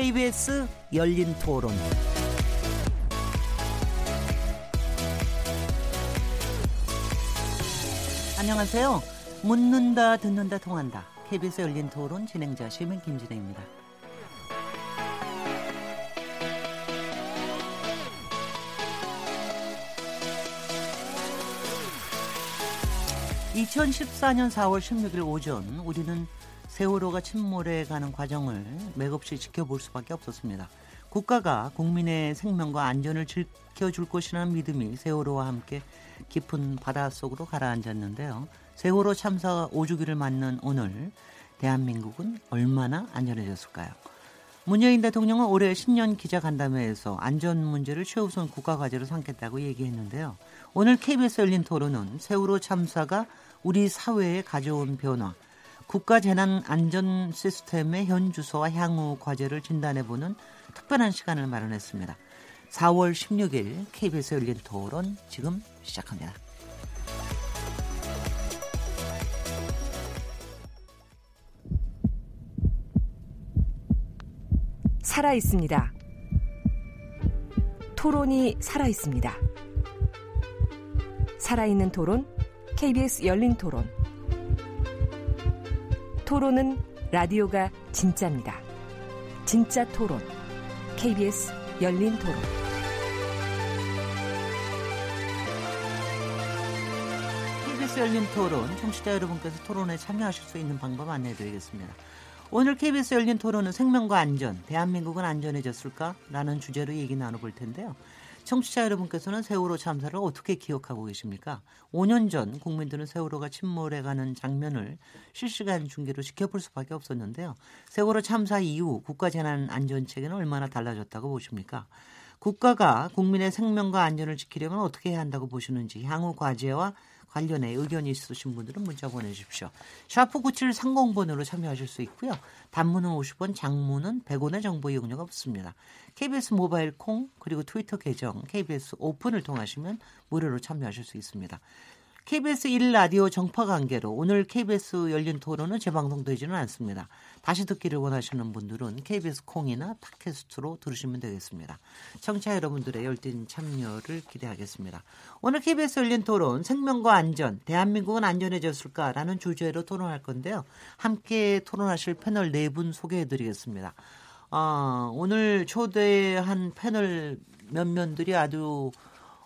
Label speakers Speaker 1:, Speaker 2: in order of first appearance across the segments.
Speaker 1: KBS 열린 토론. 안녕하세요. 묻는다, 듣는다, 통한다. KBS 열린 토론 진행자 시민 김진혜입니다. 2014년 4월 16일 오전 우리는 세월호가 침몰해 가는 과정을 맥없이 지켜볼 수밖에 없었습니다. 국가가 국민의 생명과 안전을 지켜줄 것이라는 믿음이 세월호와 함께 깊은 바닷속으로 가라앉았는데요. 세월호 참사 5주기를 맞는 오늘 대한민국은 얼마나 안전해졌을까요? 문재인 대통령은 올해 신년 기자간담회에서 안전 문제를 최우선 국가 과제로 삼겠다고 얘기했는데요. 오늘 KBS 열린 토론은 세월호 참사가 우리 사회에 가져온 변화, 국가 재난 안전 시스템의 현 주소와 향후 과제를 진단해보는 특별한 시간을 마련했습니다. 4월 16일 KBS 열린 토론 지금 시작합니다.
Speaker 2: 살아 있습니다. 토론이 살아 있습니다. 살아있는 토론, KBS 열린 토론. 토론은 라디오가 진짜입니다. 진짜 토론, KBS 열린 토론.
Speaker 1: KBS 열린 토론, 청취자 여러분께서 토론에 참여하실 수 있는 방법 안내해드리겠습니다. 오늘 KBS 열린 토론은 생명과 안전, 대한민국은 안전해졌을까? 라는 주제로 얘기 나눠볼 텐데요. 청취자 여러분께서는 세월호 참사를 어떻게 기억하고 계십니까? 5년 전 국민들은 세월호가 침몰해가는 장면을 실시간 중계로 지켜볼 수밖에 없었는데요. 세월호 참사 이후 국가재난안전체계는 얼마나 달라졌다고 보십니까? 국가가 국민의 생명과 안전을 지키려면 어떻게 해야 한다고 보시는지 향후 과제와 관련해 의견이 있으신 분들은 문자 보내주십시오. 샤프 9730번으로 참여하실 수 있고요. 단문은 50원, 장문은 100원의 정보 이용료가 없습니다. KBS 모바일 콩 그리고 트위터 계정 KBS 오픈을 통하시면 무료로 참여하실 수 있습니다. KBS 1라디오 정파 관계로 오늘 KBS 열린 토론은 재방송되지는 않습니다. 다시 듣기를 원하시는 분들은 KBS 콩이나 팟캐스트로 들으시면 되겠습니다. 청취자 여러분들의 열띤 참여를 기대하겠습니다. 오늘 KBS 열린 토론 생명과 안전, 대한민국은 안전해졌을까라는 주제로 토론할 건데요. 함께 토론하실 패널 네 분 소개해드리겠습니다. 아, 오늘 초대한 패널 면면들이 아주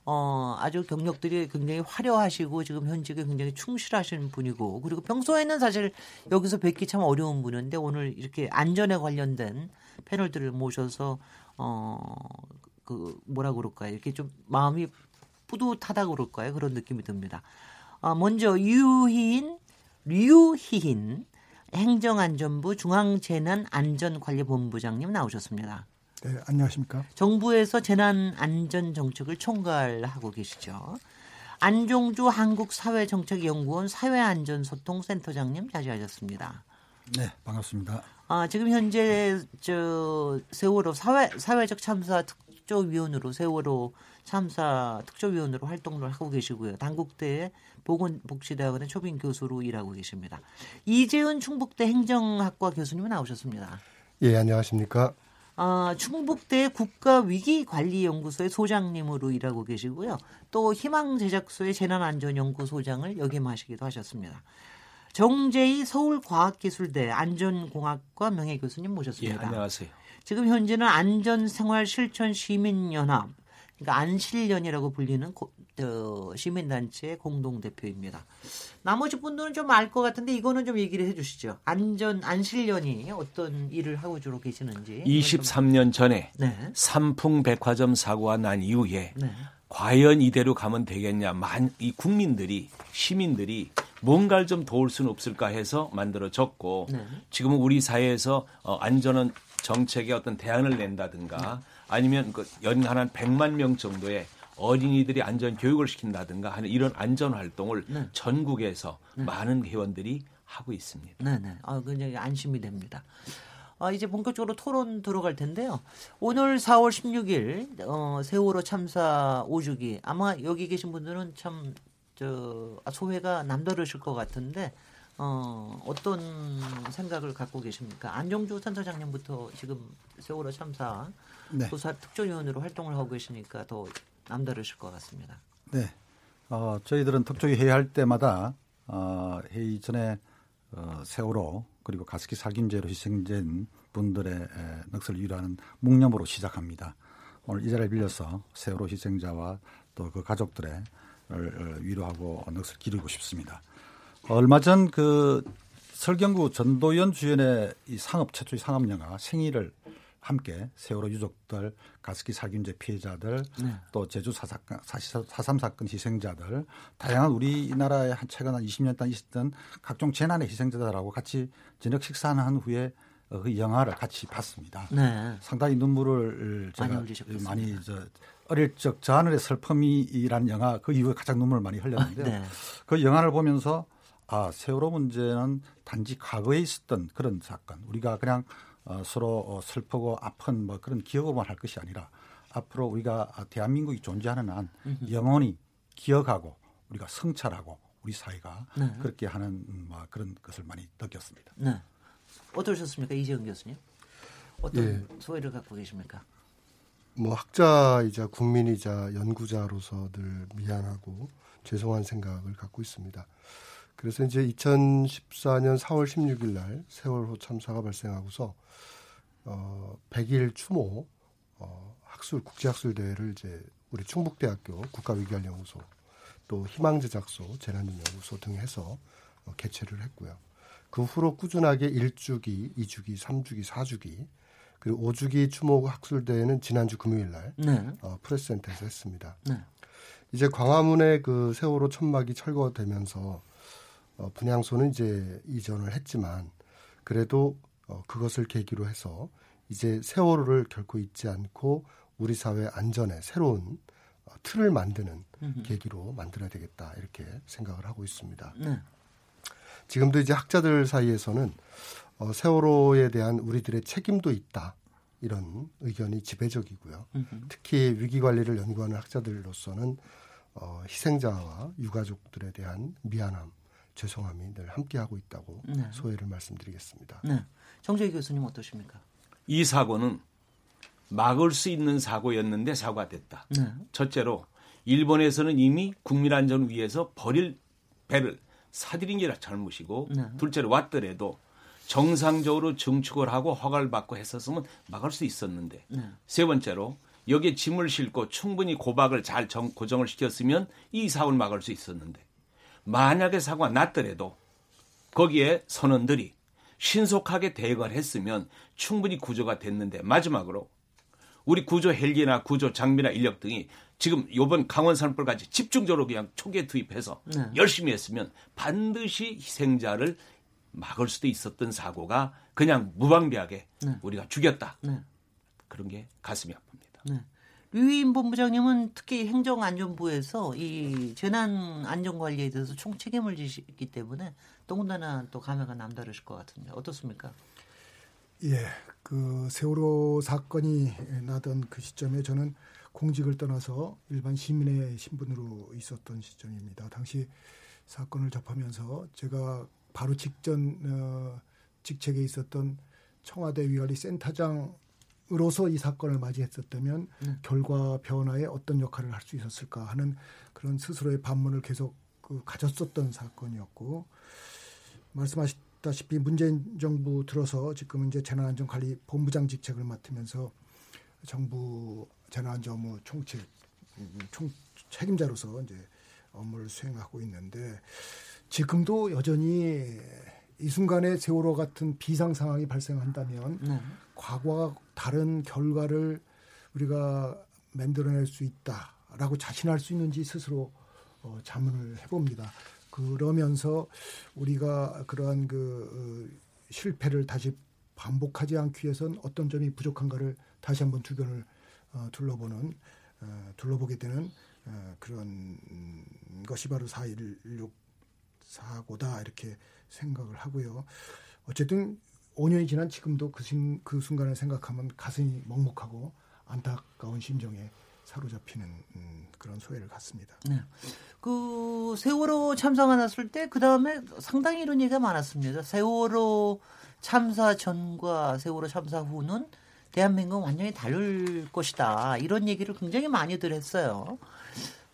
Speaker 1: 어, 아주 경력들이 굉장히 화려하시고 지금 현직에 굉장히 충실하신 분이고 그리고 평소에는 사실 여기서 뵙기 참 어려운 분인데 오늘 이렇게 안전에 관련된 패널들을 모셔서 어, 그 뭐라 그럴까요? 이렇게 좀 마음이 뿌듯하다 그럴까요? 그런 느낌이 듭니다. 어, 먼저 유희인, 류희인 행정안전부 중앙재난안전관리본부장님 나오셨습니다.
Speaker 3: 네, 안녕하십니까.
Speaker 1: 정부에서 재난 안전 정책을 총괄하고 계시죠. 안종주 한국사회정책연구원 사회안전소통센터장님 자리하셨습니다.
Speaker 3: 네, 반갑습니다.
Speaker 1: 아, 지금 현재 저 세월호 사회 사회적 참사 특조위원으로 세월호 참사 특조위원으로 활동을 하고 계시고요. 단국대 보건복지대학원의 초빙 교수로 일하고 계십니다. 이재은 충북대 행정학과 교수님 나오셨습니다.
Speaker 4: 예, 안녕하십니까.
Speaker 1: 어, 충북대 국가위기관리연구소의 소장님으로 일하고 계시고요. 또 희망제작소의 재난안전연구소장을 역임하시기도 하셨습니다. 정재희 서울과학기술대 안전공학과 명예교수님 모셨습니다.
Speaker 5: 예, 안녕하세요.
Speaker 1: 지금 현재는 안전생활실천시민연합, 그러니까 안실련이라고 불리는 고, 어, 시민단체의 공동대표입니다. 나머지 분들은 좀 알 것 같은데 이거는 좀 얘기를 해주시죠. 안전 안실련이 어떤 일을 하고 주로 계시는지.
Speaker 5: 23년 전에 네. 삼풍 백화점 사고가 난 이후에 네. 과연 이대로 가면 되겠냐. 만, 이 국민들이 시민들이 뭔가를 좀 도울 수는 없을까 해서 만들어졌고 네. 지금은 우리 사회에서 어, 안전한 정책에 어떤 대안을 낸다든가 네. 아니면 그 연간 한 100만 명 정도의 어린이들이 안전 교육을 시킨다든가 하는 이런 안전 활동을 네. 전국에서 네. 많은 회원들이 하고 있습니다.
Speaker 1: 네, 네. 아, 굉장히 안심이 됩니다. 아, 이제 본격적으로 토론 들어갈 텐데요. 오늘 4월 16일 어, 세월호 참사 5주기 아마 여기 계신 분들은 참 저, 아, 소회가 남다르실 것 같은데 어, 어떤 생각을 갖고 계십니까? 안정주 선사장님부터 지금 세월호 참사 네. 조사 특조위원으로 활동을 하고 계시니까 더 남다르실 것 같습니다.
Speaker 3: 네. 어, 저희들은 특조위 회의할 때마다 어, 회의 전에 어, 세월호 그리고 가습기 살균제로 희생된 분들의 에, 넋을 위로하는 묵념으로 시작합니다. 오늘 이 자리를 빌려서 세월호 희생자와 또 그 가족들의 위로하고 넋을 기르고 싶습니다. 얼마 전 그 설경구 전도연 주연의 이 상업 최초의 상업 영화 생일을 함께 세월호 유족들, 가습기 살균제 피해자들, 네. 또 제주 사사건, 사삼 사건 희생자들, 다양한 우리나라의 한 최근 한 20년 동안 있었던 각종 재난의 희생자들하고 같이 저녁 식사한 후에 그 영화를 같이 봤습니다. 네. 상당히 눈물을 제가 많이, 많이 저 어릴 적 저 하늘의 슬픔이라는 영화 그 이후에 가장 눈물을 많이 흘렸는데요. 아, 네. 그 영화를 보면서 아 세월호 문제는 단지 과거에 있었던 그런 사건 우리가 그냥 어, 서로 어, 슬프고 아픈 뭐 그런 기억으로만 할 것이 아니라 앞으로 우리가 대한민국이 존재하는 한 영원히 기억하고 우리가 성찰하고 우리 사회가 네. 그렇게 하는 뭐 그런 것을 많이 느꼈습니다. 네.
Speaker 1: 어떠셨습니까 이재훈 교수님? 어떤 예. 소회를 갖고 계십니까?
Speaker 4: 뭐 학자이자 국민이자 연구자로서 늘 미안하고 죄송한 생각을 갖고 있습니다. 그래서 이제 2014년 4월 16일 날 세월호 참사가 발생하고서 어 100일 추모 어 학술 국제 학술 대회를 이제 우리 충북대학교 국가위기관연구소 또 희망제작소 재난연구소 등 해서 어, 개최를 했고요. 그 후로 꾸준하게 1주기, 2주기, 3주기, 4주기 그리고 5주기 추모 학술 대회는 지난주 금요일 날 네. 어, 프레스센터에서 했습니다. 네. 이제 광화문에 그 세월호 천막이 철거되면서 어, 분향소는 이제 이전을 했지만 그래도 어, 그것을 계기로 해서 이제 세월호를 결코 잊지 않고 우리 사회 안전에 새로운 어, 틀을 만드는 음흠. 계기로 만들어야 되겠다 이렇게 생각을 하고 있습니다. 네. 지금도 이제 학자들 사이에서는 어, 세월호에 대한 우리들의 책임도 있다 이런 의견이 지배적이고요. 음흠. 특히 위기 관리를 연구하는 학자들로서는 어, 희생자와 유가족들에 대한 미안함 죄송함이 늘 함께하고 있다고 네. 소회를 말씀드리겠습니다. 네.
Speaker 1: 정재희 교수님 어떠십니까?
Speaker 5: 이 사고는 막을 수 있는 사고였는데 사고가 됐다. 네. 첫째로 일본에서는 이미 국민 안전 위해서 버릴 배를 사들인 게 잘못이고 네. 둘째로 왔더라도 정상적으로 증축을 하고 허가를 받고 했었으면 막을 수 있었는데 네. 세 번째로 여기에 짐을 싣고 충분히 고박을 잘 정, 고정을 시켰으면 이 사고를 막을 수 있었는데 만약에 사고가 났더라도 거기에 선원들이 신속하게 대응을 했으면 충분히 구조가 됐는데 마지막으로 우리 구조 헬기나 구조 장비나 인력 등이 지금 요번 강원 산불까지 집중적으로 그냥 초기에 투입해서 네. 열심히 했으면 반드시 희생자를 막을 수도 있었던 사고가 그냥 무방비하게 네. 우리가 죽였다. 네. 그런 게 가슴이 아픕니다. 네.
Speaker 1: 류인 본부장님은 특히 행정안전부에서 이 재난 안전 관리에 대해서 총 책임을 지시기 때문에 더군다나 또 감회가 남다르실 것 같은데 어떻습니까?
Speaker 6: 예, 그 세월호 사건이 나던 그 시점에 저는 공직을 떠나서 일반 시민의 신분으로 있었던 시점입니다. 당시 사건을 접하면서 제가 바로 직전 어, 직책에 있었던 청와대 위관리 센터장 으로서 이 사건을 맞이했었다면 네. 결과 변화에 어떤 역할을 할 수 있었을까 하는 그런 스스로의 반문을 계속 그 가졌었던 사건이었고 말씀하셨다시피 문재인 정부 들어서 지금 이제 재난안전관리 본부장 직책을 맡으면서 정부 재난안전업무 총책 총 책임자로서 이제 업무를 수행하고 있는데 지금도 여전히 이 순간에 세월호 같은 비상 상황이 발생한다면 네. 과거와 다른 결과를 우리가 만들어낼 수 있다라고 자신할 수 있는지 스스로 어, 자문을 해봅니다. 그러면서 우리가 그러한 그 어, 실패를 다시 반복하지 않기 위해선 어떤 점이 부족한가를 다시 한번 주변을 어, 둘러보는 어, 둘러보게 되는 어, 그런 것이 바로 4.16 사고다 이렇게 생각을 하고요. 어쨌든 5년이 지난 지금도 그, 신, 그 순간을 생각하면 가슴이 먹먹하고 안타까운 심정에 사로잡히는 음, 그런 소외를 갖습니다.
Speaker 1: 네. 그 세월호 참사가 났을 때 그 다음에 상당히 이런 얘기가 많았습니다. 세월호 참사 전과 세월호 참사 후는 대한민국은 완전히 다를 것이다. 이런 얘기를 굉장히 많이들 했어요.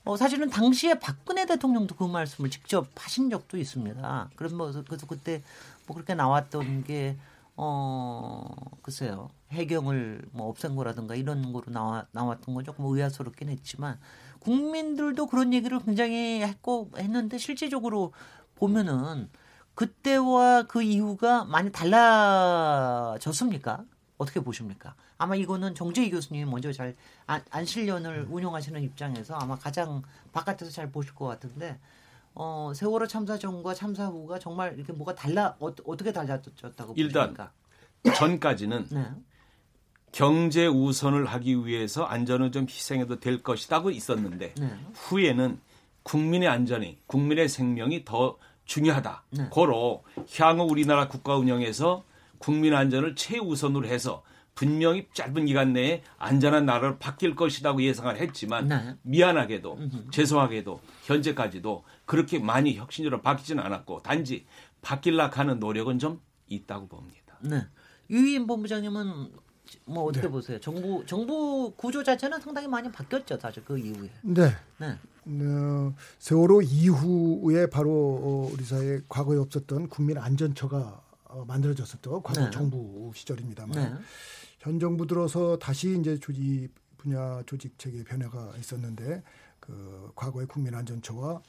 Speaker 1: 어, 사실은 당시에 박근혜 대통령도 그 말씀을 직접 하신 적도 있습니다. 그래서 뭐, 그래서 그때 뭐 그렇게 나왔던 게, 어, 글쎄요. 해경을 뭐 없앤 거라든가 이런 거로 나와, 나왔던 건 조금 의아스럽긴 했지만 국민들도 그런 얘기를 굉장히 했고 했는데 실질적으로 보면은 그때와 그 이후가 많이 달라졌습니까? 어떻게 보십니까? 아마 이거는 정재희 교수님이 먼저 잘 안, 안실련을 운영하시는 입장에서 아마 가장 바깥에서 잘 보실 것 같은데 어, 세월호 참사 전과 참사 후가 정말 이렇게 뭐가 달라 어, 떻게 달라졌다고
Speaker 5: 일단
Speaker 1: 보십니까?
Speaker 5: 전까지는
Speaker 1: 네.
Speaker 5: 경제 우선을 하기 위해서 안전은 좀 희생해도 될 것이다고 있었는데
Speaker 1: 네.
Speaker 5: 후에는 국민의 안전이 국민의 생명이 더 중요하다.
Speaker 1: 네.
Speaker 5: 고로 향후 우리나라 국가 운영에서 국민 안전을 최우선으로 해서 분명히 짧은 기간 내에 안전한 나라로 바뀔 것이라고 예상을 했지만
Speaker 1: 네.
Speaker 5: 미안하게도
Speaker 1: 음흠.
Speaker 5: 죄송하게도 현재까지도 그렇게 많이 혁신적으로 바뀌지는 않았고 단지 바뀔라 하는 노력은 좀 있다고 봅니다.
Speaker 1: 네. 유인 본부장님은 뭐 어떻게
Speaker 6: 네.
Speaker 1: 보세요? 정부 정부 구조 자체는 상당히 많이 바뀌었죠, 사실 그 이후에.
Speaker 6: 네.
Speaker 1: 네.
Speaker 6: 어, 세월호 이후에 바로 어, 우리 사회에 과거에 없었던 국민 안전처가 어, 만들어졌었던 과거
Speaker 1: 네.
Speaker 6: 정부 시절입니다만
Speaker 1: 네.
Speaker 6: 현 정부 들어서 다시 이제 조직 분야 조직 체계 변화가 있었는데 그 과거의 국민안전처와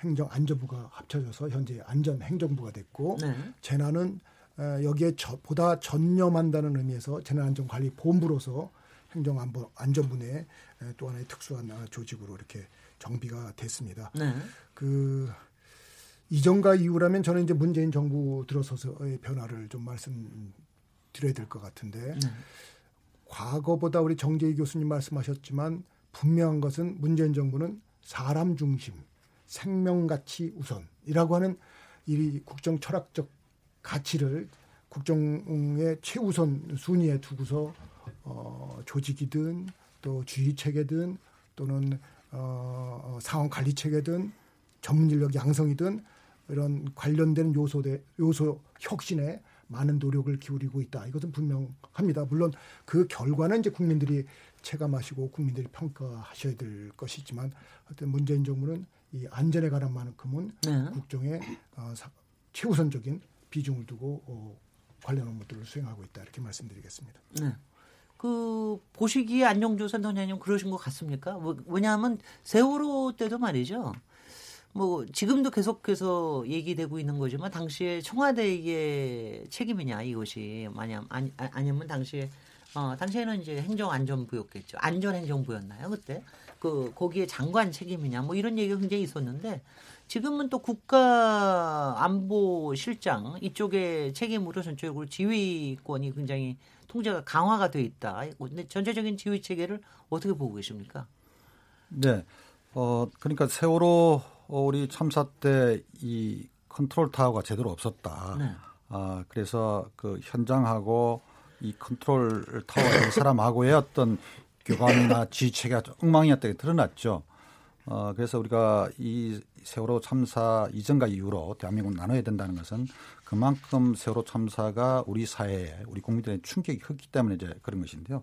Speaker 6: 행정안전부가 합쳐져서 현재 안전행정부가 됐고
Speaker 1: 네.
Speaker 6: 재난은 어, 여기에 저, 보다 전념한다는 의미에서 재난안전관리본부로서 행정안보 안전부 내에 에, 또 하나의 특수한 어, 조직으로 이렇게 정비가 됐습니다.
Speaker 1: 네.
Speaker 6: 그 이전과 이후라면 저는 이제 문재인 정부 들어서서의 변화를 좀 말씀 드려야 될 것 같은데
Speaker 1: 네.
Speaker 6: 과거보다 우리 정재희 교수님 말씀하셨지만 분명한 것은 문재인 정부는 사람 중심, 생명 가치 우선이라고 하는 이 국정 철학적 가치를 국정의 최우선 순위에 두고서 어, 조직이든 또 주의 체계든 또는 어, 어, 상황 관리 체계든 전문 인력 양성이든 이런 관련된 요소대 요소 혁신에 많은 노력을 기울이고 있다. 이것은 분명합니다. 물론 그 결과는 이제 국민들이 체감하시고 국민들이 평가하셔야 될 것이지만 하여튼 문재인 정부는 이 안전에 관한 만큼은
Speaker 1: 네.
Speaker 6: 국정의 어, 사- 최우선적인 비중을 두고 어, 관련 업무들을 수행하고 있다 이렇게 말씀드리겠습니다.
Speaker 1: 네. 그 보시기에 안정조 센터장님 그러신 것 같습니까? 뭐, 왜냐하면 세월호 때도 말이죠. 뭐 지금도 계속해서 얘기되고 있는 거지만 당시에 청와대의 책임이냐 이것이 만약 아니, 아- 아니면 당시에 어 당시에는 이제 행정안전부였겠죠. 안전행정부였나요 그때? 그 거기에 장관 책임이냐 뭐 이런 얘기가 굉장히 있었는데 지금은 또 국가안보실장 이쪽의 책임으로 전체적으로 지휘권이 굉장히 통제가 강화가 돼 있다. 근데 전체적인 지휘 체계를 어떻게 보고 계십니까?
Speaker 3: 네. 어, 그러니까 세월호 우리 참사 때 이 컨트롤 타워가 제대로 없었다.
Speaker 1: 네.
Speaker 3: 아, 그래서 그 현장하고 이 컨트롤 타워의 사람하고의 어떤 교감이나 지휘체가 좀 엉망이었다는 게 드러났죠. 어, 그래서 우리가 이 세월호 참사 이전과 이후로 대한민국 나눠야 된다는 것은 그만큼 세월호 참사가 우리 사회에 우리 국민들의 충격이 컸기 때문에 이제 그런 것인데요.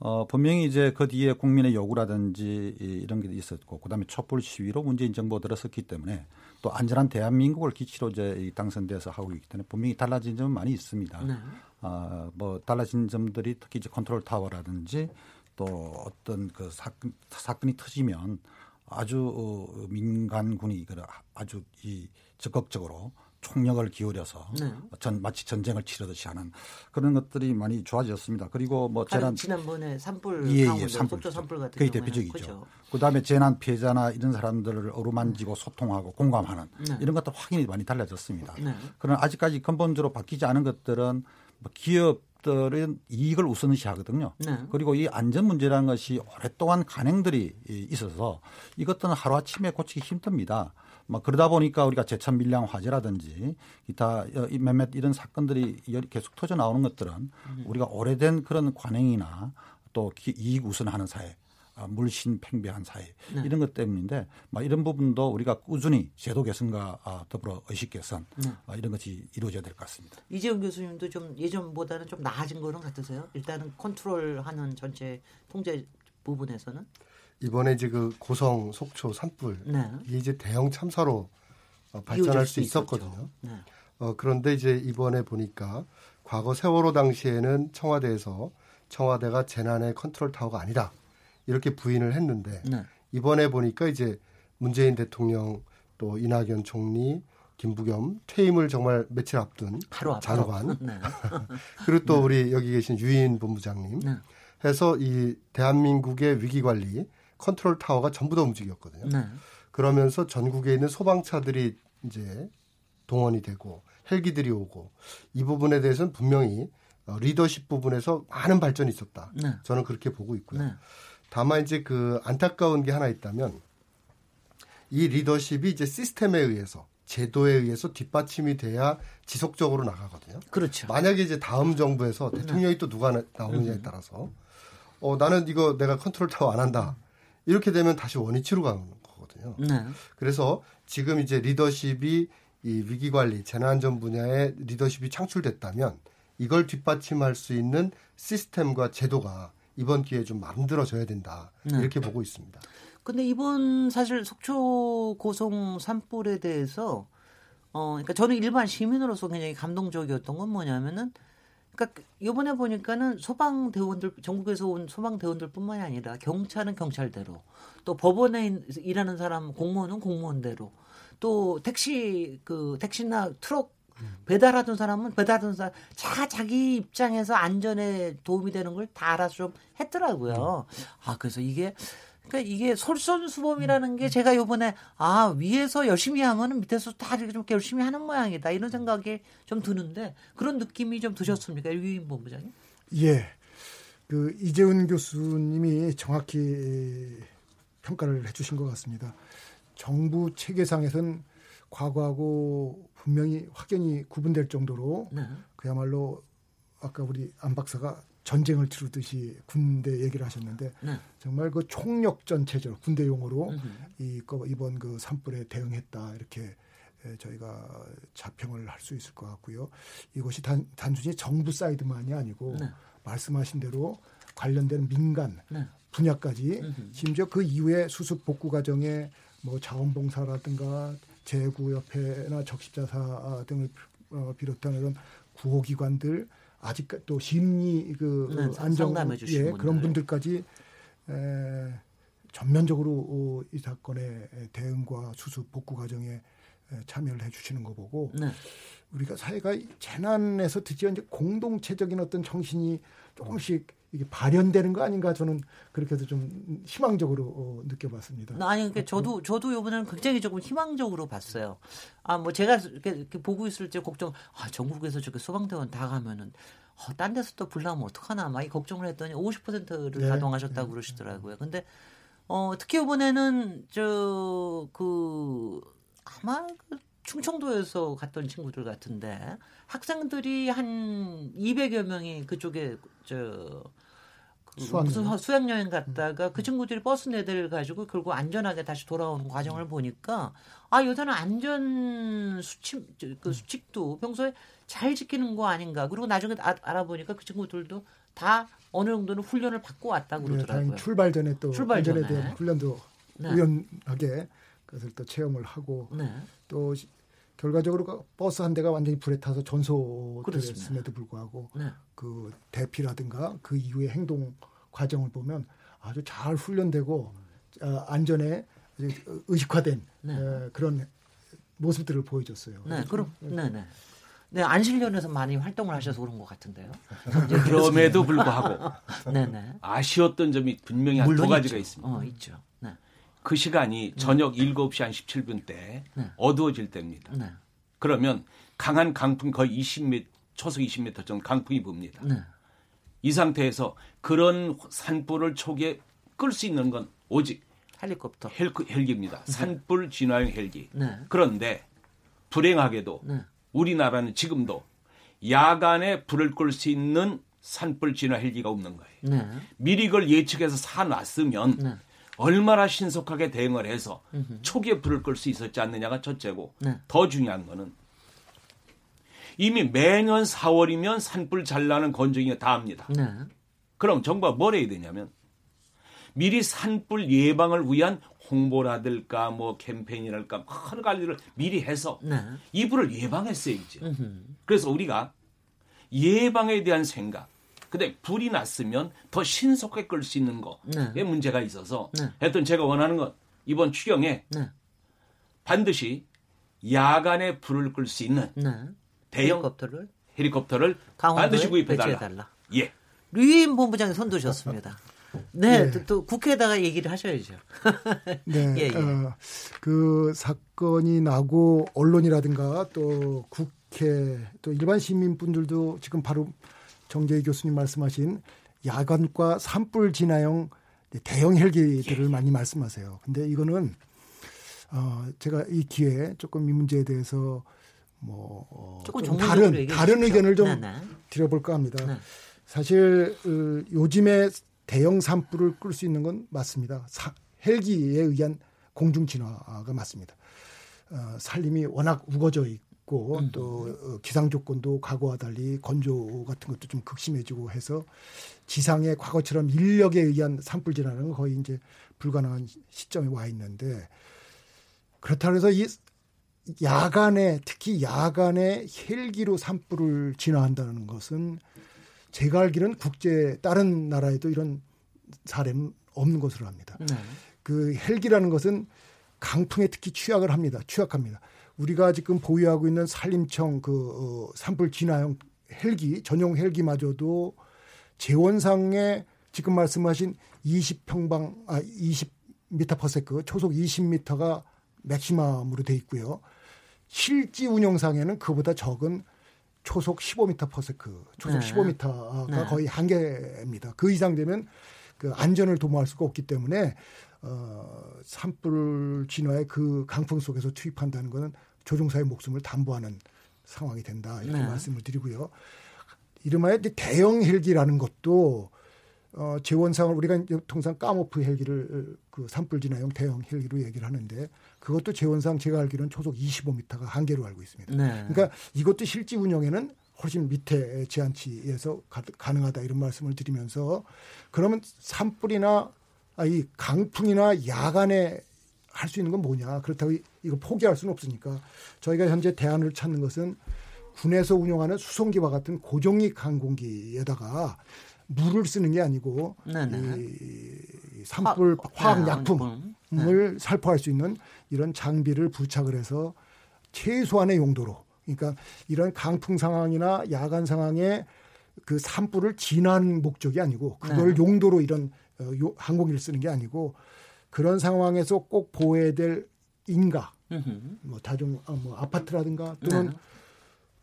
Speaker 3: 어, 분명히 이제 그 뒤에 국민의 요구라든지 이- 이런 게 있었고, 그 다음에 촛불 시위로 문재인 정부가 들어섰기 때문에 또 안전한 대한민국을 기치로 이제 이 당선돼서 하고 있기 때문에 분명히 달라진 점은 많이 있습니다.
Speaker 1: 네.
Speaker 3: 아, 뭐 달라진 점들이 특히 이제 컨트롤 타워라든지 또 어떤 그 사건, 사건이 터지면 아주 어, 민간군이 그 아주 이 적극적으로 총력을 기울여서
Speaker 1: 네.
Speaker 3: 전 마치 전쟁을 치르듯이 하는 그런 것들이 많이 좋아졌습니다. 그리고 뭐
Speaker 1: 재난 지난번에 산불
Speaker 3: 예, 예, 산불.
Speaker 1: 속초 산불 같은
Speaker 3: 그게 대표적이죠.
Speaker 1: 그죠?
Speaker 3: 그다음에 재난 피해자나 이런 사람들을 어루만지고 소통하고 공감하는
Speaker 1: 네.
Speaker 3: 이런 것들 확연히 많이 달라졌습니다.
Speaker 1: 네.
Speaker 3: 그러나 아직까지 근본적으로 바뀌지 않은 것들은 뭐 기업들은 이익을 우선시 하거든요.
Speaker 1: 네.
Speaker 3: 그리고 이 안전 문제라는 것이 오랫동안 간행들이 있어서 이것들은 하루아침에 고치기 힘듭니다. 뭐 그러다 보니까 우리가 제천 밀양 화재라든지 기타 이 몇몇 이런 사건들이 계속 터져 나오는 것들은 우리가 오래된 그런 관행이나 또 기- 이익 우선하는 사회 아, 물씬 팽배한 사회 네. 이런 것 때문인데 막 이런 부분도 우리가 꾸준히 제도 개선과 아, 더불어 의식 개선 네. 아, 이런 것이 이루어져야 될 것 같습니다.
Speaker 1: 이재용 교수님도 좀 예전보다는 좀 나아진 거는 같으세요? 일단은 컨트롤하는 전체 통제 부분에서는
Speaker 4: 이번에 이제 그 고성, 속초, 산불 네. 이게 이제 대형 참사로 어, 발전할 수 있었거든요. 네. 어, 그런데 이제 이번에 보니까 과거 세월호 당시에는 청와대에서 청와대가 재난의 컨트롤 타워가 아니다 이렇게 부인을 했는데 네. 이번에 보니까 이제 문재인 대통령 또 이낙연 총리 김부겸 퇴임을 정말 며칠 앞둔 하루 장관 네. 그리고 또 네. 우리 여기 계신 유인 본부장님 네. 해서 이 대한민국의 위기 관리 컨트롤 타워가 전부 다 움직였거든요. 네. 그러면서 전국에 있는 소방차들이 이제 동원이 되고 헬기들이 오고 이 부분에 대해서는 분명히 어, 리더십 부분에서 많은 발전이 있었다. 네. 저는 그렇게 보고 있고요. 네. 다만 이제 그 안타까운 게 하나 있다면 이 리더십이 이제 시스템에 의해서 제도에 의해서 뒷받침이 돼야 지속적으로 나가거든요.
Speaker 1: 그렇죠.
Speaker 4: 만약에 이제 다음 정부에서 네. 대통령이 또 누가 나오느냐에 음. 따라서 어 나는 이거 내가 컨트롤 타워 안 한다. 이렇게 되면 다시 원위치로 가는 거거든요. 네. 그래서 지금 이제 리더십이 이 위기 관리, 재난안전 분야에 리더십이 창출됐다면 이걸 뒷받침할 수 있는 시스템과 제도가 이번 기회에 좀 만들어져야 된다. 네. 이렇게 보고 있습니다.
Speaker 1: 근데 이번 사실 속초 고성 산불에 대해서 어 그러니까 저는 일반 시민으로서 굉장히 감동적이었던 건 뭐냐면은 그러니까 이번에 보니까는 소방 대원들 전국에서 온 소방 대원들뿐만이 아니라 경찰은 경찰대로 또 법원에 일하는 사람 공무원은 공무원대로 또 택시 그 택시나 트럭 배달하던 사람은 배달하던 사람 자 자기 입장에서 안전에 도움이 되는 걸 다 알아서 좀 했더라고요. 아 그래서 이게 그러니까 이게 솔선수범이라는 게 제가 요번에 아 위에서 열심히 하면은 밑에서 다 이렇게 좀 열심히 하는 모양이다 이런 생각이 좀 드는데 그런 느낌이 좀 드셨습니까 유인 본부장님?
Speaker 6: 예, 그 이재훈 교수님이 정확히 평가를 해주신 것 같습니다. 정부 체계상에선 과거하고 분명히 확연히 구분될 정도로 네. 그야말로 아까 우리 안 박사가 전쟁을 치르듯이 군대 얘기를 하셨는데 네. 정말 그 총력 전 체제 군대 용어로 이 이번 그 산불에 대응했다 이렇게 저희가 자평을 할 수 있을 것 같고요. 이것이 단, 단순히 정부 사이드만이 아니고 네. 말씀하신 대로 관련된 민간 네. 분야까지 심지어 그 이후에 수습 복구 과정에 뭐 자원봉사라든가 재구협회나 적십자사 등을 어, 비롯한 이런 구호기관들 아직 또 심리 그 네, 안정 예 그런 분들까지 에, 전면적으로 어, 이 사건의 대응과 수습 복구 과정에 참여를 해주시는 거 보고 네. 우리가 사회가 재난에서 드디어 이제 공동체적인 어떤 정신이 조금씩 이게 발현되는 거 아닌가 저는 그렇게도 좀 희망적으로 어, 느껴봤습니다.
Speaker 1: 아니 그러니까 저도 저도 이번에는 굉장히 조금 희망적으로 봤어요. 아 뭐 제가 이렇게, 이렇게 보고 있을 때 걱정 아 전국에서 저기 소방대원 다 가면은 어, 딴 데서 또 불나면 어떡하나 막 이 걱정을 했더니 50%를 네. 가동하셨다고 네. 그러시더라고요. 근데 어 특히 이번에는 저그 아마 그 충청도에서 갔던 친구들 같은데 학생들이 한 200여 명이 그쪽에 저그 수학여행. 수학 여행 갔다가 그 친구들이 버스 내들 가지고 결국 안전하게 다시 돌아오는 과정을 음. 보니까 아 요새는 안전 수칙 그 수칙도 평소에 잘 지키는 거 아닌가 그리고 나중에 아, 알아보니까 그 친구들도 다 어느 정도는 훈련을 받고 왔다고 네, 그러더라고요.
Speaker 6: 네, 출발 전에 또 출발 전에. 대한 훈련도 네. 우연하게 그것을 또 체험을 하고 네. 또 결과적으로 그 버스 한 대가 완전히 불에 타서 전소됐음에도 불구하고 네. 그 대피라든가 그 이후의 행동 과정을 보면 아주 잘 훈련되고 어, 안전에 의식화된 네. 에, 그런 모습들을 보여줬어요.
Speaker 1: 네, 그럼, 네, 네. 네, 안실련에서 많이 활동을 하셔서 그런 것 같은데요.
Speaker 5: 그럼에도 불구하고 네네. 아쉬웠던 점이 분명히 한 두 가지가 있습니다.
Speaker 1: 어, 있죠.
Speaker 5: 그 시간이 저녁 7시 한 17분 때 네. 어두워질 때입니다. 네. 그러면 강한 강풍 거의 20m, 초속 20m 정도 강풍이 붑니다. 네. 이 상태에서 그런 산불을 초기에 끌 수 있는 건 오직
Speaker 1: 헬리콥터,
Speaker 5: 헬, 헬기입니다. 네. 산불 진화용 헬기. 네. 그런데 불행하게도 네. 우리나라는 지금도 야간에 불을 끌 수 있는 산불 진화 헬기가 없는 거예요. 네. 미리 그걸 예측해서 사놨으면 네. 얼마나 신속하게 대응을 해서 음흠. 초기에 불을 끌 수 있었지 않느냐가 첫째고 네. 더 중요한 거는 이미 매년 4월이면 산불 잘 나는 건조기가 다 합니다. 네. 그럼 정부가 뭘 해야 되냐면 미리 산불 예방을 위한 홍보라든가 뭐 캠페인이랄까 여러 가지를 미리 해서 네. 이 불을 예방했어야지. 그래서 우리가 예방에 대한 생각. 근데 불이 났으면 더 신속하게 끌 수 있는 거에 네. 문제가 있어서 네. 하여튼 제가 원하는 건 이번 추경에 네. 반드시 야간에 불을 끌 수 있는 네. 대형 헬리콥터를, 헬리콥터를 반드시 구입해 달라. 예.
Speaker 1: 류인 본부장이 손 드셨습니다. 네, 네. 또, 또, 국회에다가 얘기를 하셔야죠.
Speaker 6: 네, 예, 예. 어, 그 사건이 나고 언론이라든가 또 국회 또 일반 시민분들도 지금 바로 정재희 교수님 말씀하신 야간과 산불 진화용 대형 헬기들을 예. 많이 말씀하세요. 근데 이거는 어 제가 이 기회에 조금 이 문제에 대해서 뭐 어, 조금 다른 다른 의견을 좀 네네. 네. 드려볼까 합니다. 네. 사실 어, 요즘에 대형 산불을 끌 수 있는 건 맞습니다. 사, 헬기에 의한 공중 진화가 맞습니다. 어, 산림이 워낙 우거져 있고 음. 또 어, 기상 조건도 과거와 달리 건조 같은 것도 좀 극심해지고 해서 지상에 과거처럼 인력에 의한 산불 진화는 거의 이제 불가능한 시점에 와 있는데 그렇다고 해서 이 야간에 특히 야간에 헬기로 산불을 진화한다는 것은 제가 알기로는 국제 다른 나라에도 이런 사례는 없는 것으로 합니다. 네. 그 헬기라는 것은 강풍에 특히 취약을 합니다. 취약합니다. 우리가 지금 보유하고 있는 산림청 그 어, 산불 진화형 헬기 전용 헬기마저도 재원상에 지금 말씀하신 20평방 아 20m 퍼세크 초속 20m가 maximum으로 돼 있고요. 실지 운영상에는 그보다 적은 초속 15m per sec, 초속 네. 15m가 네. 거의 한계입니다. 그 이상 되면 그 안전을 도모할 수가 없기 때문에 어, 산불 진화의 그 강풍 속에서 투입한다는 것은 조종사의 목숨을 담보하는 상황이 된다 이렇게 네. 말씀을 드리고요. 이름하여 대형 헬기라는 것도 어, 제원상을 우리가 통상 까모프 헬기를 그 산불 진화용 대형 헬기로 얘기를 하는데 그것도 재원상 제가 알기로는 초속 25m가 한계로 알고 있습니다. 네. 그러니까 이것도 실지 운영에는 훨씬 밑에 제한치에서 가, 능하다 이런 말씀을 드리면서 그러면 산불이나 아, 이 강풍이나 야간에 할 수 있는 건 뭐냐 그렇다고 이거 포기할 수는 없으니까 저희가 현재 대안을 찾는 것은 군에서 운영하는 수송기와 같은 고정익 항공기에다가 물을 쓰는 게 아니고 네네. 이 산불 화, 학 약품을 네. 살포할 수 있는 이런 장비를 부착을 해서 최소한의 용도로 그러니까 이런 강풍 상황이나 야간 상황에 그 산불을 진화하는 목적이 아니고 그걸 네. 용도로 이런 어, 항공기를 쓰는 게 아니고 그런 상황에서 꼭 보호해야 될 인가 뭐 다중 어, 뭐 아파트라든가 또는 네.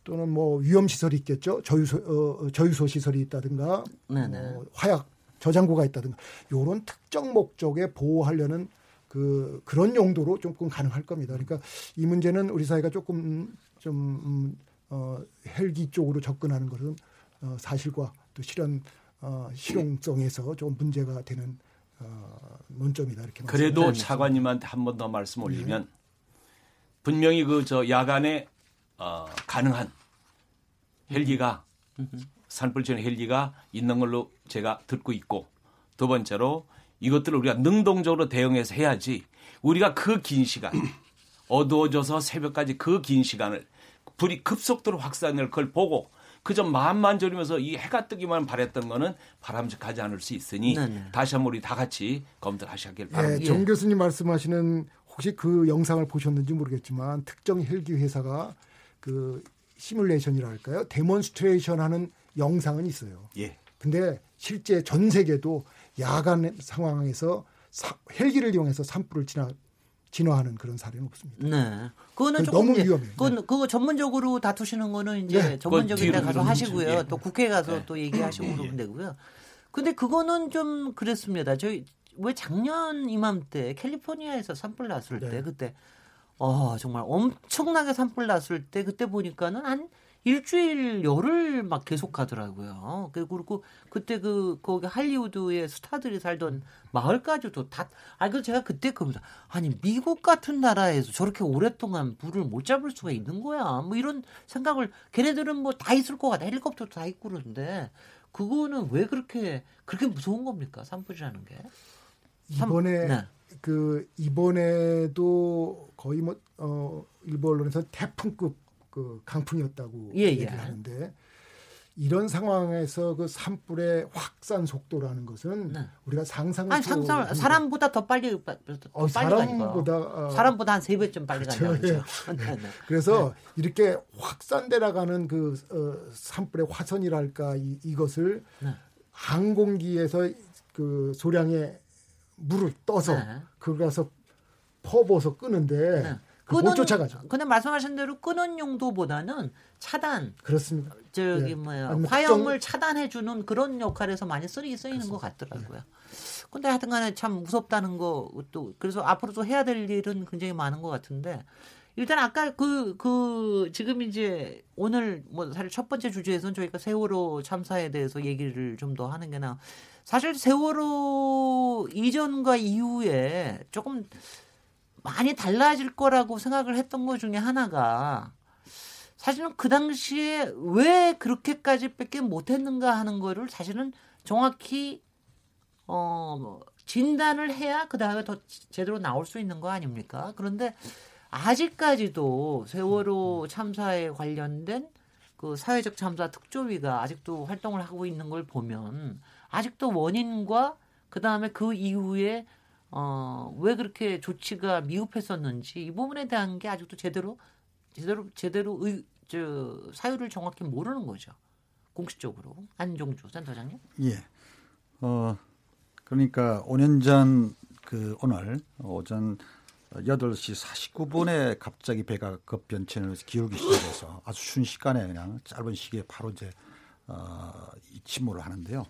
Speaker 6: 또는 뭐 위험 시설이 있겠죠 저유소 어, 저유소 시설이 있다든가 네, 네. 뭐 화약 저장고가 있다든가 요런 특정 목적에 보호하려는 그 그런 용도로 조금 가능할 겁니다. 그러니까 이 문제는 우리 사회가 조금 좀 음, 어, 헬기 쪽으로 접근하는 것은 어, 사실과 또 실현 어, 실용성에서 좀 문제가 되는 어, 논점이다 이렇게.
Speaker 5: 그래도 차관님한테 한 번 더 말씀 네. 올리면 네. 분명히 그 저 야간에 어, 가능한 헬기가 산불전 헬기가 있는 걸로 제가 듣고 있고 두 번째로 이것들을 우리가 능동적으로 대응해서 해야지 우리가 그 긴 시간 어두워져서 새벽까지 그 긴 시간을 불이 급속도로 확산을 그걸 보고 그저 마음만 졸이면서 이 해가 뜨기만 바랬던 거는 바람직하지 않을 수 있으니 네네. 네. 다시 한번 우리 다 같이 검토를 하시길 바랍니다.
Speaker 6: 예, 정 교수님 말씀하시는 혹시 그 영상을 보셨는지 모르겠지만 특정 헬기 회사가 그 시뮬레이션이라 할까요? 데몬스트레이션 하는 영상은 있어요. 예. 근데 실제 전 세계도 야간 상황에서 사, 헬기를 이용해서 산불을 진화 진화하는 그런 사례는 없습니다.
Speaker 1: 네. 그거는
Speaker 6: 조금 너무 위험해요.
Speaker 1: 그건 네. 그거 전문적으로 다투시는 거는 이제 네. 전문적인 데 가서 하시고요. 예. 또 국회 가서 네. 또 얘기하시고 예. 그러면 되고요. 근데 그거는 좀 그랬습니다. 저희 왜 작년 이맘때 캘리포니아에서 산불 났을 때 네. 그때 어 정말 엄청나게 산불 났을 때 그때 보니까는 한 일주일 열흘 막 계속 하더라고요. 그리고 그때 그 거기 할리우드의 스타들이 살던 마을까지도 다. 아, 그 제가 그때 그 아니 미국 같은 나라에서 저렇게 오랫동안 불을 못 잡을 수가 있는 거야. 뭐 이런 생각을 걔네들은 뭐 다 있을 것 같아. 헬리콥터도 다 있고 그러는데 그거는 왜 그렇게 그렇게 무서운 겁니까? 산불이라는 게.
Speaker 6: 이번에 네. 그 이번에도 거의 뭐 어, 일본 언론에서 태풍급 그 강풍이었다고 예, 예. 얘기하는데 예. 이런 상황에서 그 산불의 확산 속도라는 것은 네. 우리가 상상을
Speaker 1: 아니, 상상 사람보다 더 빨리 더 어, 빨리 사람보다 어, 사람보다 한 세 배쯤 빨리 그렇죠. 간다 예.
Speaker 6: 네, 네. 그래서 네. 이렇게 확산되라가는 그 어, 산불의 화선이랄까 이, 이것을 네. 항공기에서 그 소량의 물을 떠서 네. 그가서 퍼부어서 끄는데 네. 끄는, 쫓아가죠.
Speaker 1: 근데 말씀하신 대로 끄는 용도보다는 차단.
Speaker 6: 그렇습니다.
Speaker 1: 저기 예. 뭐야 화염을 차단해 주는 그런 역할에서 많이 쓰이긴 쓰이는 것 같더라고요. 예. 근데 하여튼간에 참 무섭다는 거 또 그래서 앞으로도 해야 될 일은 굉장히 많은 것 같은데 일단 아까 그, 그, 지금 이제 오늘 뭐 사실 첫 번째 주제에서는 저희가 세월호 참사에 대해서 얘기를 좀 더 하는 게 나, 사실 세월호 이전과 이후에 조금 많이 달라질 거라고 생각을 했던 것 중에 하나가 사실은 그 당시에 왜 그렇게까지밖에 못했는가 하는 거를 사실은 정확히 어뭐 진단을 해야 그 다음에 더 제대로 나올 수 있는 거 아닙니까? 그런데 아직까지도 세월호 참사에 관련된 그 사회적 참사 특조위가 아직도 활동을 하고 있는 걸 보면 아직도 원인과 그 다음에 그 이후에 어, 왜 그렇게 조치가 미흡했었는지 이 부분에 대한 게 아직도 제대로 제대로 제대로 의, 저 사유를 정확히 모르는 거죠. 공식적으로 안종주 센터장님.
Speaker 3: 예. 어 그러니까 5년 전 그 오늘 오전 8시 49분에 갑자기 배가 급변천을 기울기 시작해서 아주 순식간에 그냥 짧은 시기에 바로 이제 어, 이 침몰을 하는데요.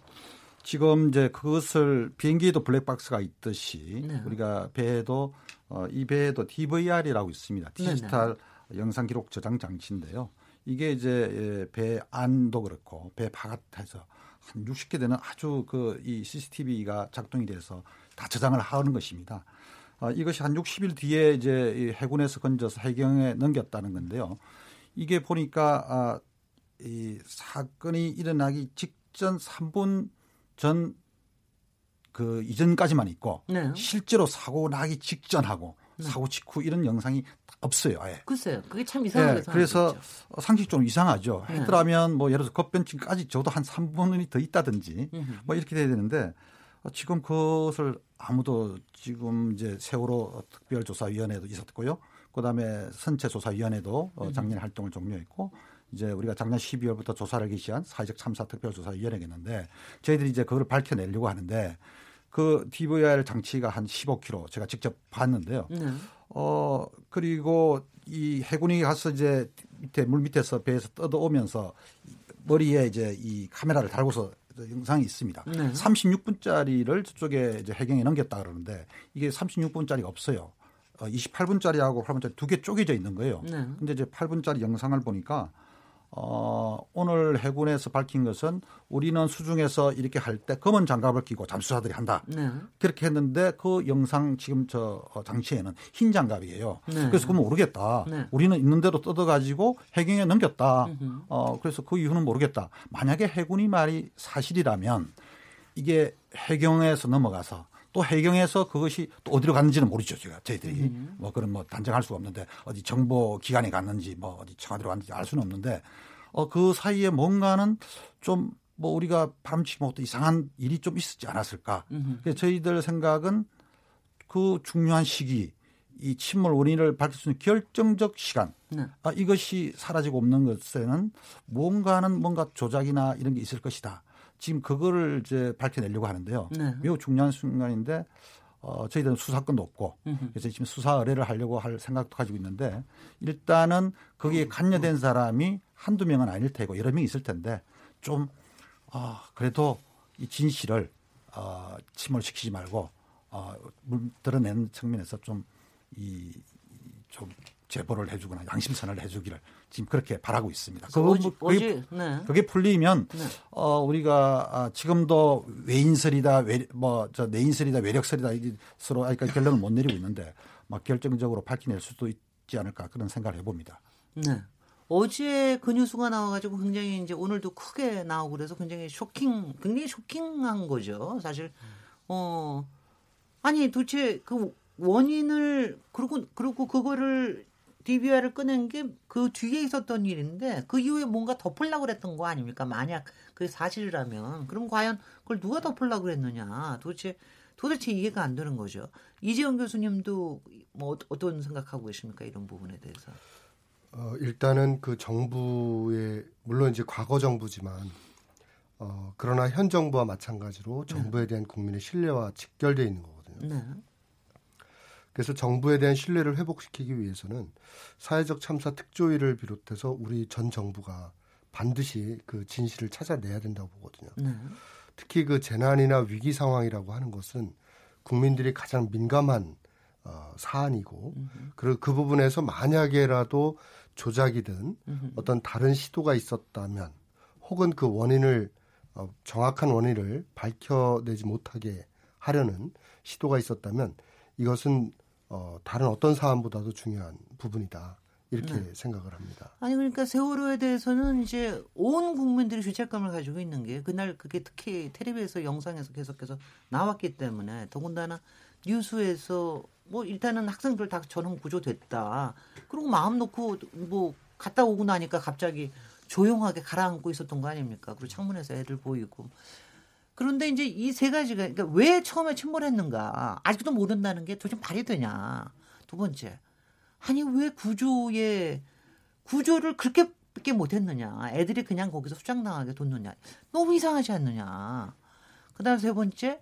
Speaker 3: 지금 이제 그것을 비행기에도 블랙박스가 있듯이 네. 우리가 배에도 어, 이 배에도 DVR이라고 있습니다. 네, 디지털 네네. 영상 기록 저장 장치인데요. 이게 이제 예, 배 안도 그렇고 배 바깥에서 한 60개 되는 아주 그 이 CCTV가 작동이 돼서 다 저장을 하는 것입니다. 어, 이것이 한 60일 뒤에 이제 이 해군에서 건져서 해경에 넘겼다는 건데요. 이게 보니까 아, 이 사건이 일어나기 직전 3분 전 그 이전까지만 있고 네. 실제로 사고 나기 직전하고 네. 사고 직후 이런 영상이 없어요. 아예.
Speaker 1: 글쎄요. 그게 참 이상하게 네,
Speaker 3: 그래서 상식적으로 이상하죠. 네. 했더라면 뭐 예를 들어서 급변증까지 저도 한 3분이 더 있다든지 뭐 이렇게 돼야 되는데 지금 그것을 아무도 지금 이제 세월호 특별조사위원회도 있었고요. 그다음에 선체조사위원회도 어, 작년 활동을 종료했고 이제 우리가 작년 12월부터 조사를 개시한 사회적 참사 특별 조사 위원회겠는데 저희들이 이제 그걸 밝혀내려고 하는데 그 DVR 장치가 한 15km 제가 직접 봤는데요. 네. 어 그리고 이 해군이 가서 이제 밑에 물 밑에서 배에서 떠도오면서 머리에 이제 이 카메라를 달고서 영상이 있습니다. 네. 36분짜리를 저쪽에 이제 해경에 넘겼다 그러는데 이게 36분짜리가 없어요. 어, 28분짜리하고 8분짜리 두 개 쪼개져 있는 거예요. 네. 근데 이제 8분짜리 영상을 보니까 어, 오늘 해군에서 밝힌 것은 우리는 수중에서 이렇게 할 때 검은 장갑을 끼고 잠수사들이 한다. 네. 그렇게 했는데 그 영상 지금 저 어, 장치에는 흰 장갑이에요. 네. 그래서 그건 모르겠다. 네. 우리는 있는 대로 뜯어가지고 해경에 넘겼다. 어, 그래서 그 이유는 모르겠다. 만약에 해군이 말이 사실이라면 이게 해경에서 넘어가서 또 해경에서 그것이 또 어디로 갔는지는 모르죠. 제가 저희들이 음. 뭐 그런 뭐 단정할 수가 없는데 어디 정보 기관에 갔는지 뭐 어디 청와대로 갔는지 알 수는 없는데 어 그 사이에 뭔가는 좀 뭐 우리가 바람치 못도 이상한 일이 좀 있었지 않았을까. 음. 그래서 저희들 생각은 그 중요한 시기 이 침몰 원인을 밝힐 수 있는 결정적 시간 네. 아, 이것이 사라지고 없는 것에는 뭔가는 뭔가 조작이나 이런 게 있을 것이다. 지금 그거를 이제 밝혀내려고 하는데요. 네. 매우 중요한 순간인데 어, 저희들은 수사권도 없고 그래서 지금 수사 의뢰를 하려고 할 생각도 가지고 있는데 일단은 거기에 관여된 사람이 한두 명은 아닐 테고 여러 명이 있을 텐데 좀 어, 그래도 이 진실을 어, 침몰시키지 말고 어, 물 드러내는 측면에서 좀 이 좀 제보를 해주거나 양심선을 해주기를 지금 그렇게 바라고 있습니다.
Speaker 1: 그 어지, 그게, 네.
Speaker 3: 그게 풀리면 네. 어, 우리가 아, 지금도 외인설이다, 외, 뭐, 저 내인설이다, 외력설이다 서로 아직 결론을 못 내리고 있는데 막 결정적으로 밝혀낼 수도 있지 않을까 그런 생각을 해봅니다.
Speaker 1: 네. 어제 그 뉴스가 나와가지고 굉장히 이제 오늘도 크게 나오고 그래서 굉장히 쇼킹, 굉장히 쇼킹한 거죠. 사실, 어, 아니 도대체 그 원인을, 그리고, 그리고 그거를 DVR을 꺼낸 게그 뒤에 있었던 일인데 그 이후에 뭔가 덮으려고 그랬던 거 아닙니까? 만약 그게 사실이라면. 그럼 과연 그걸 누가 덮으려고 그랬느냐. 도대체, 도대체 이해가 안 되는 거죠. 이재영 교수님도 뭐 어떤 생각하고 계십니까? 이런 부분에 대해서.
Speaker 4: 어, 일단은 그 정부의 물론 이제 과거 정부지만 어, 그러나 현 정부와 마찬가지로 정부에 네. 대한 국민의 신뢰와 직결되어 있는 거거든요. 네. 그래서 정부에 대한 신뢰를 회복시키기 위해서는 사회적 참사 특조위를 비롯해서 우리 전 정부가 반드시 그 진실을 찾아내야 된다고 보거든요. 네. 특히 그 재난이나 위기 상황이라고 하는 것은 국민들이 가장 민감한 어, 사안이고 그리고 그 부분에서 만약에라도 조작이든 어떤 다른 시도가 있었다면 혹은 그 원인을 어, 정확한 원인을 밝혀내지 못하게 하려는 시도가 있었다면 이것은 어, 다른 어떤 사안보다도 중요한 부분이다. 이렇게 네. 생각을 합니다.
Speaker 1: 아니 그러니까 세월호에 대해서는 이제 온 국민들이 죄책감을 가지고 있는 게 그날 그게 특히 텔레비에서 영상에서 계속해서 나왔기 때문에 더군다나 뉴스에서 뭐 일단은 학생들 다 전원 구조됐다. 그리고 마음 놓고 뭐 갔다 오고 나니까 갑자기 조용하게 가라앉고 있었던 거 아닙니까? 그리고 창문에서 애들 보이고. 그런데 이제 이 세 가지가 그러니까 왜 처음에 침몰했는가 아직도 모른다는 게 도대체 말이 되냐. 두 번째. 아니 왜 구조에 구조를 그렇게 밖에 못했느냐. 애들이 그냥 거기서 수장당하게 뒀느냐. 너무 이상하지 않느냐. 그 다음 세 번째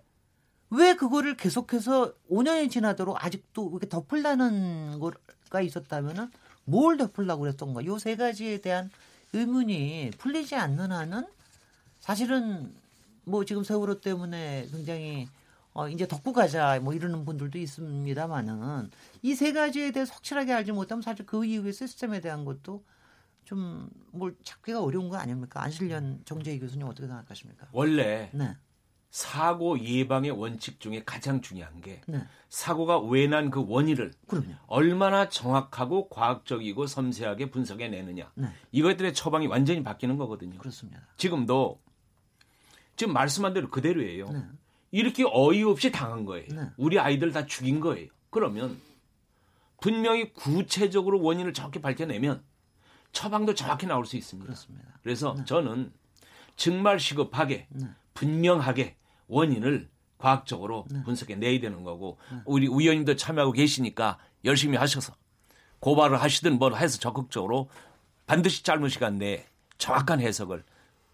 Speaker 1: 왜 그거를 계속해서 5년이 지나도록 아직도 이렇게 덮으려는 거가 있었다면은 뭘 덮으려고 그랬던가? 요 세 가지에 대한 의문이 풀리지 않는 한은 사실은 뭐 지금 세월호 때문에 굉장히 어 이제 덮고 가자 뭐 이러는 분들도 있습니다만은 이 세 가지에 대해 확실하게 알지 못하면 사실 그 이후의 시스템에 대한 것도 좀 뭘 찾기가 어려운 거 아닙니까? 안실련 정재희 교수님 어떻게 생각하십니까?
Speaker 5: 원래 네. 사고 예방의 원칙 중에 가장 중요한 게 네. 사고가 왜 난 그 원인을 그럼요. 얼마나 정확하고 과학적이고 섬세하게 분석해 내느냐. 네. 이것들의 처방이 완전히 바뀌는 거거든요.
Speaker 1: 그렇습니다.
Speaker 5: 지금도 지금 말씀한 대로 그대로예요. 네. 이렇게 어이없이 당한 거예요. 네. 우리 아이들 다 죽인 거예요. 그러면 분명히 구체적으로 원인을 정확히 밝혀내면 처방도 정확히 나올 수 있습니다. 그렇습니다. 그래서 네. 저는 정말 시급하게 네. 분명하게 원인을 과학적으로 네. 분석해 내야 되는 거고 네. 우리 의원님도 참여하고 계시니까 열심히 하셔서 고발을 하시든 뭘 해서 적극적으로 반드시 짧은 시간 내에 정확한 해석을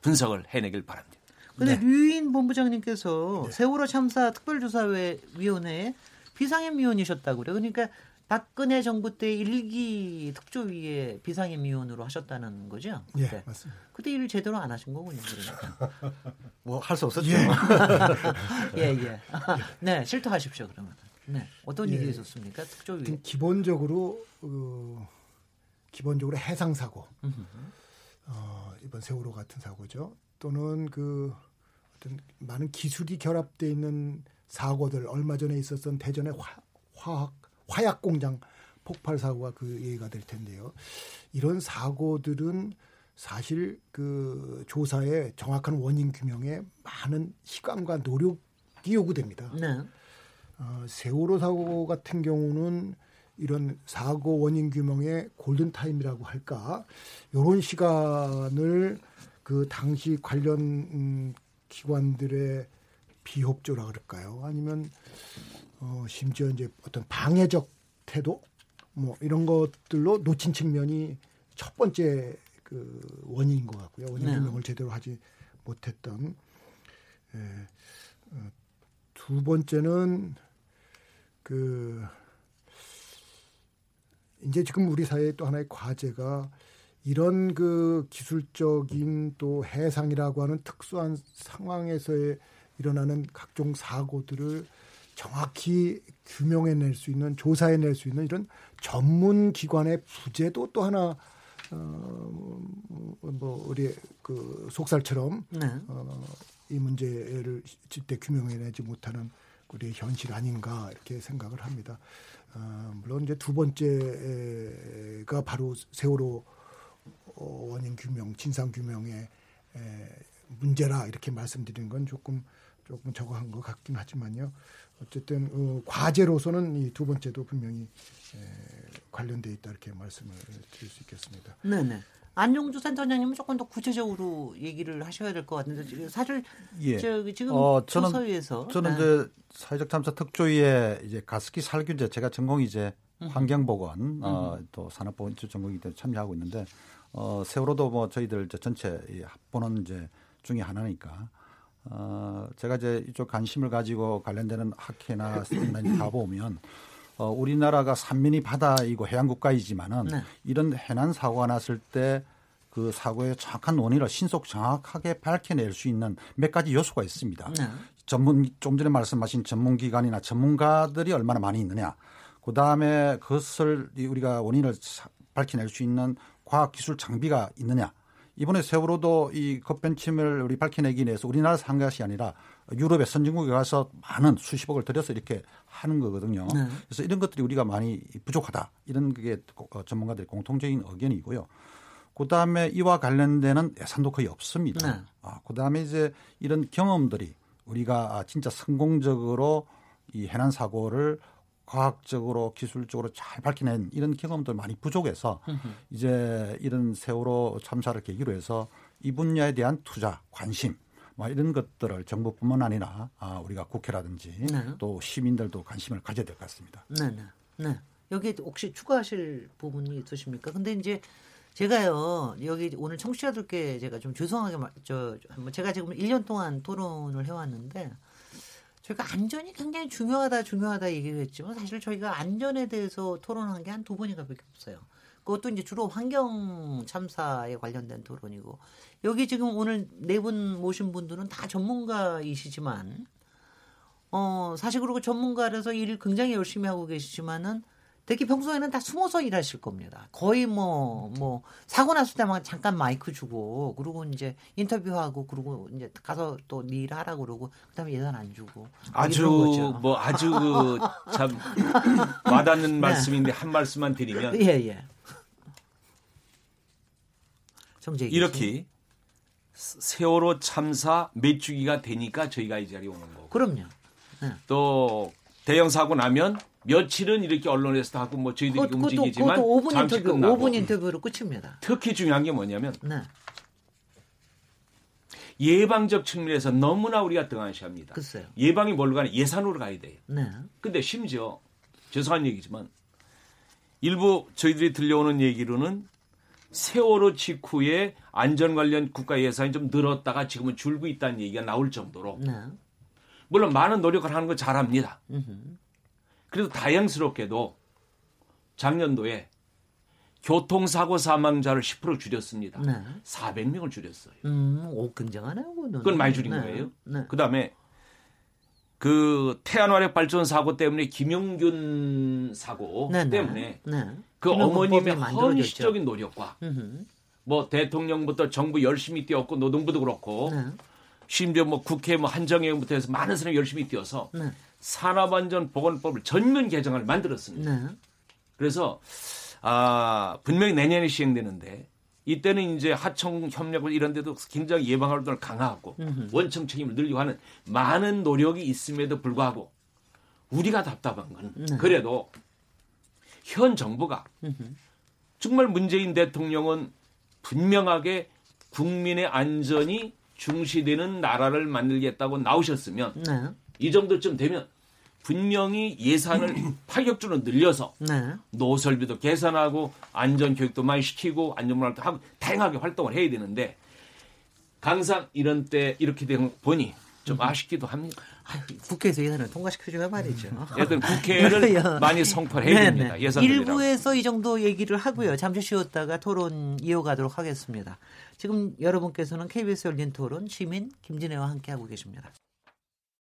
Speaker 5: 분석을 해내길 바랍니다.
Speaker 1: 근데 네. 류인 본부장님께서 네. 세월호 참사 특별조사위원회에 비상임 위원이셨다고 그래요. 그러니까 박근혜 정부 때 일기 특조위에 비상임 위원으로 하셨다는 거죠?
Speaker 6: 예, 네. 맞습니다.
Speaker 1: 그때 일을 제대로 안 하신 거군요, 그러니까.
Speaker 3: 뭐할 수 없었죠.
Speaker 1: 예, 예. 예. 네, 실토하십시오, 그러면. 네, 어떤 예. 일이 있었습니까, 특조위?
Speaker 6: 기본적으로 어, 기본적으로 해상 사고, 어, 이번 세월호 같은 사고죠. 또는 그 어떤 많은 기술이 결합돼 있는 사고들 얼마 전에 있었던 대전의 화, 화학 화약 공장 폭발 사고가 그 예가 될 텐데요. 이런 사고들은 사실 그 조사에 정확한 원인 규명에 많은 시간과 노력이 요구됩니다. 네. 어, 세월호 사고 같은 경우는 이런 사고 원인 규명의 골든 타임이라고 할까 이런 시간을 그 당시 관련 음, 기관들의 비협조라 그럴까요? 아니면 어, 심지어 이제 어떤 방해적 태도 뭐 이런 것들로 놓친 측면이 첫 번째 그 원인인 것 같고요. 원인 네. 규명을 제대로 하지 못했던 예. 어, 두 번째는 그 이제 지금 우리 사회에 또 하나의 과제가 이런 그 기술적인 또 해상이라고 하는 특수한 상황에서의 일어나는 각종 사고들을 정확히 규명해낼 수 있는 조사해낼 수 있는 이런 전문 기관의 부재도 또 하나 어, 뭐 우리 그 속살처럼 네. 어, 이 문제를 제때 규명해내지 못하는 우리의 현실 아닌가 이렇게 생각을 합니다. 어, 물론 이제 두 번째가 바로 세월호 원인 규명, 진상 규명의 문제라 이렇게 말씀드리는 건 조금 조금 저거한 것 같긴 하지만요. 어쨌든 어, 과제로서는 이 두 번째도 분명히 에, 관련돼 있다 이렇게 말씀을 드릴 수 있겠습니다.
Speaker 1: 네네. 안용주 센터장님은 조금 더 구체적으로 얘기를 하셔야 될 것 같은데 사실 예. 저, 지금 어, 저는, 조사위에서
Speaker 3: 저는 네. 이제 사회적 탐사 특조위에 이제 가습기 살균제 제가 전공이 이제 환경보건 음. 어, 또 산업보건 이쪽 전공이기 때문에 참여하고 있는데 어, 세월호도 뭐 저희들 이제 전체 합보는 이제 중에 하나니까 어, 제가 이제 이쪽 관심을 가지고 관련되는 학회나 세미나에 가보면 어, 우리나라가 산민이 바다이고 해양 국가이지만은 네. 이런 해난 사고가 났을 때 그 사고의 정확한 원인을 신속 정확하게 밝혀낼 수 있는 몇 가지 요소가 있습니다. 네. 전문 좀 전에 말씀하신 전문기관이나 전문가들이 얼마나 많이 있느냐. 그 다음에 그것을 우리가 원인을 밝혀낼 수 있는 과학 기술 장비가 있느냐. 이번에 세월호도 이 급변침을 우리 밝혀내기 위해서 우리나라에서 한 것이 아니라 유럽의 선진국에 가서 많은 수십억을 들여서 이렇게 하는 거거든요. 네. 그래서 이런 것들이 우리가 많이 부족하다. 이런 게 어, 전문가들의 공통적인 의견이고요. 그 다음에 이와 관련되는 예산도 거의 없습니다. 네. 아, 그 다음에 이제 이런 경험들이 우리가 진짜 성공적으로 이 해난 사고를 과학적으로 기술적으로 잘 밝혀낸 이런 경험들 많이 부족해서 이제 이런 세월호 참사를 계기로 해서 이 분야에 대한 투자, 관심 뭐 이런 것들을 정부뿐만 아니라 아, 우리가 국회라든지 네. 또 시민들도 관심을 가져야 될 것 같습니다.
Speaker 1: 네, 네, 네. 여기 혹시 추가하실 부분이 있으십니까? 근데 이제 제가요 여기 오늘 청취자들께 제가 좀 죄송하게 저 제가 지금 1년 동안 토론을 해왔는데 저희가 안전이 굉장히 중요하다 중요하다 얘기를 했지만 사실 저희가 안전에 대해서 토론한 게 한 두 번인가밖에 없어요. 그것도 이제 주로 환경 참사에 관련된 토론이고 여기 지금 오늘 네 분 모신 분들은 다 전문가이시지만 어 사실 그리고 전문가라서 일을 굉장히 열심히 하고 계시지만은 특히 평소에는 다 숨어서 일하실 겁니다. 거의 뭐, 뭐, 사고 났을 때만 잠깐 마이크 주고, 그리고 이제 인터뷰하고, 그리고 이제 가서 또 네 일 하라고 그러고, 그 다음에 예산 안 주고.
Speaker 5: 아주, 뭐 아주 참 와닿는 네. 말씀인데 한 말씀만 드리면.
Speaker 1: 예, 예.
Speaker 5: 정재 이렇게 세월호 참사 몇 주기가 되니까 저희가 이 자리에 오는 거고.
Speaker 1: 그럼요.
Speaker 5: 네. 또 대형 사고 나면 며칠은 이렇게 언론에서 하고 뭐 저희들이 그것, 움직이지만 그것도 5분 잠시 인터뷰, 끝나고
Speaker 1: 5분 인터뷰로 끝입니다.
Speaker 5: 특히 중요한 게 뭐냐면 네. 예방적 측면에서 너무나 우리가 등한시합니다.
Speaker 1: 글쎄요.
Speaker 5: 예방이 뭘로 가냐 예산으로 가야 돼요.
Speaker 1: 네.
Speaker 5: 근데 심지어 죄송한 얘기지만 일부 저희들이 들려오는 얘기로는 세월호 직후에 안전 관련 국가 예산이 좀 늘었다가 지금은 줄고 있다는 얘기가 나올 정도로 네. 물론 많은 노력을 하는 거 잘합니다. 그래도 다행스럽게도 작년도에 교통사고 사망자를 10% 줄였습니다. 네. 400명을 줄였어요.
Speaker 1: 음, 오, 굉장하네요.
Speaker 5: 그건, 많이 줄인 네. 거예요. 네. 그 다음에 그 태안화력 발전 사고 때문에 김영균 사고 네, 네. 때문에 네. 그 어머님의 헌시적인 노력과 음흠. 뭐 대통령부터 정부 열심히 뛰었고 노동부도 그렇고 심지어 뭐 국회 뭐 한정혜원부터 해서 많은 사람이 열심히 뛰어서 산업안전보건법을 전면 개정을 만들었습니다. 네. 그래서 아 분명히 내년에 시행되는데 이때는 이제 하청 협력을 이런 데도 굉장히 예방 활동을 강화하고 음흠. 원청 책임을 늘리고 하는 많은 노력이 있음에도 불구하고 우리가 답답한 건 네. 그래도 현 정부가 음흠. 정말 문재인 대통령은 분명하게 국민의 안전이 중시되는 나라를 만들겠다고 나오셨으면 네. 이 정도쯤 되면 분명히 예산을 파격적으로 늘려서 네. 노설비도 계산하고 안전 교육도 많이 시키고 안전문화도 하고 다양하게 활동을 해야 되는데 항상 이런 때 이렇게 된 보니 좀 음. 아쉽기도 합니다.
Speaker 1: 아유, 국회에서 예산을 통과시켜줘야 말이죠.
Speaker 5: 여튼 국회를 많이 성토해야 네, 됩니다. 네. 예산
Speaker 1: 일부에서 이 정도 얘기를 하고요. 잠시 쉬었다가 토론 이어가도록 하겠습니다. 지금 여러분께서는 KBS 열린 토론 시민 김진애와 함께하고 계십니다.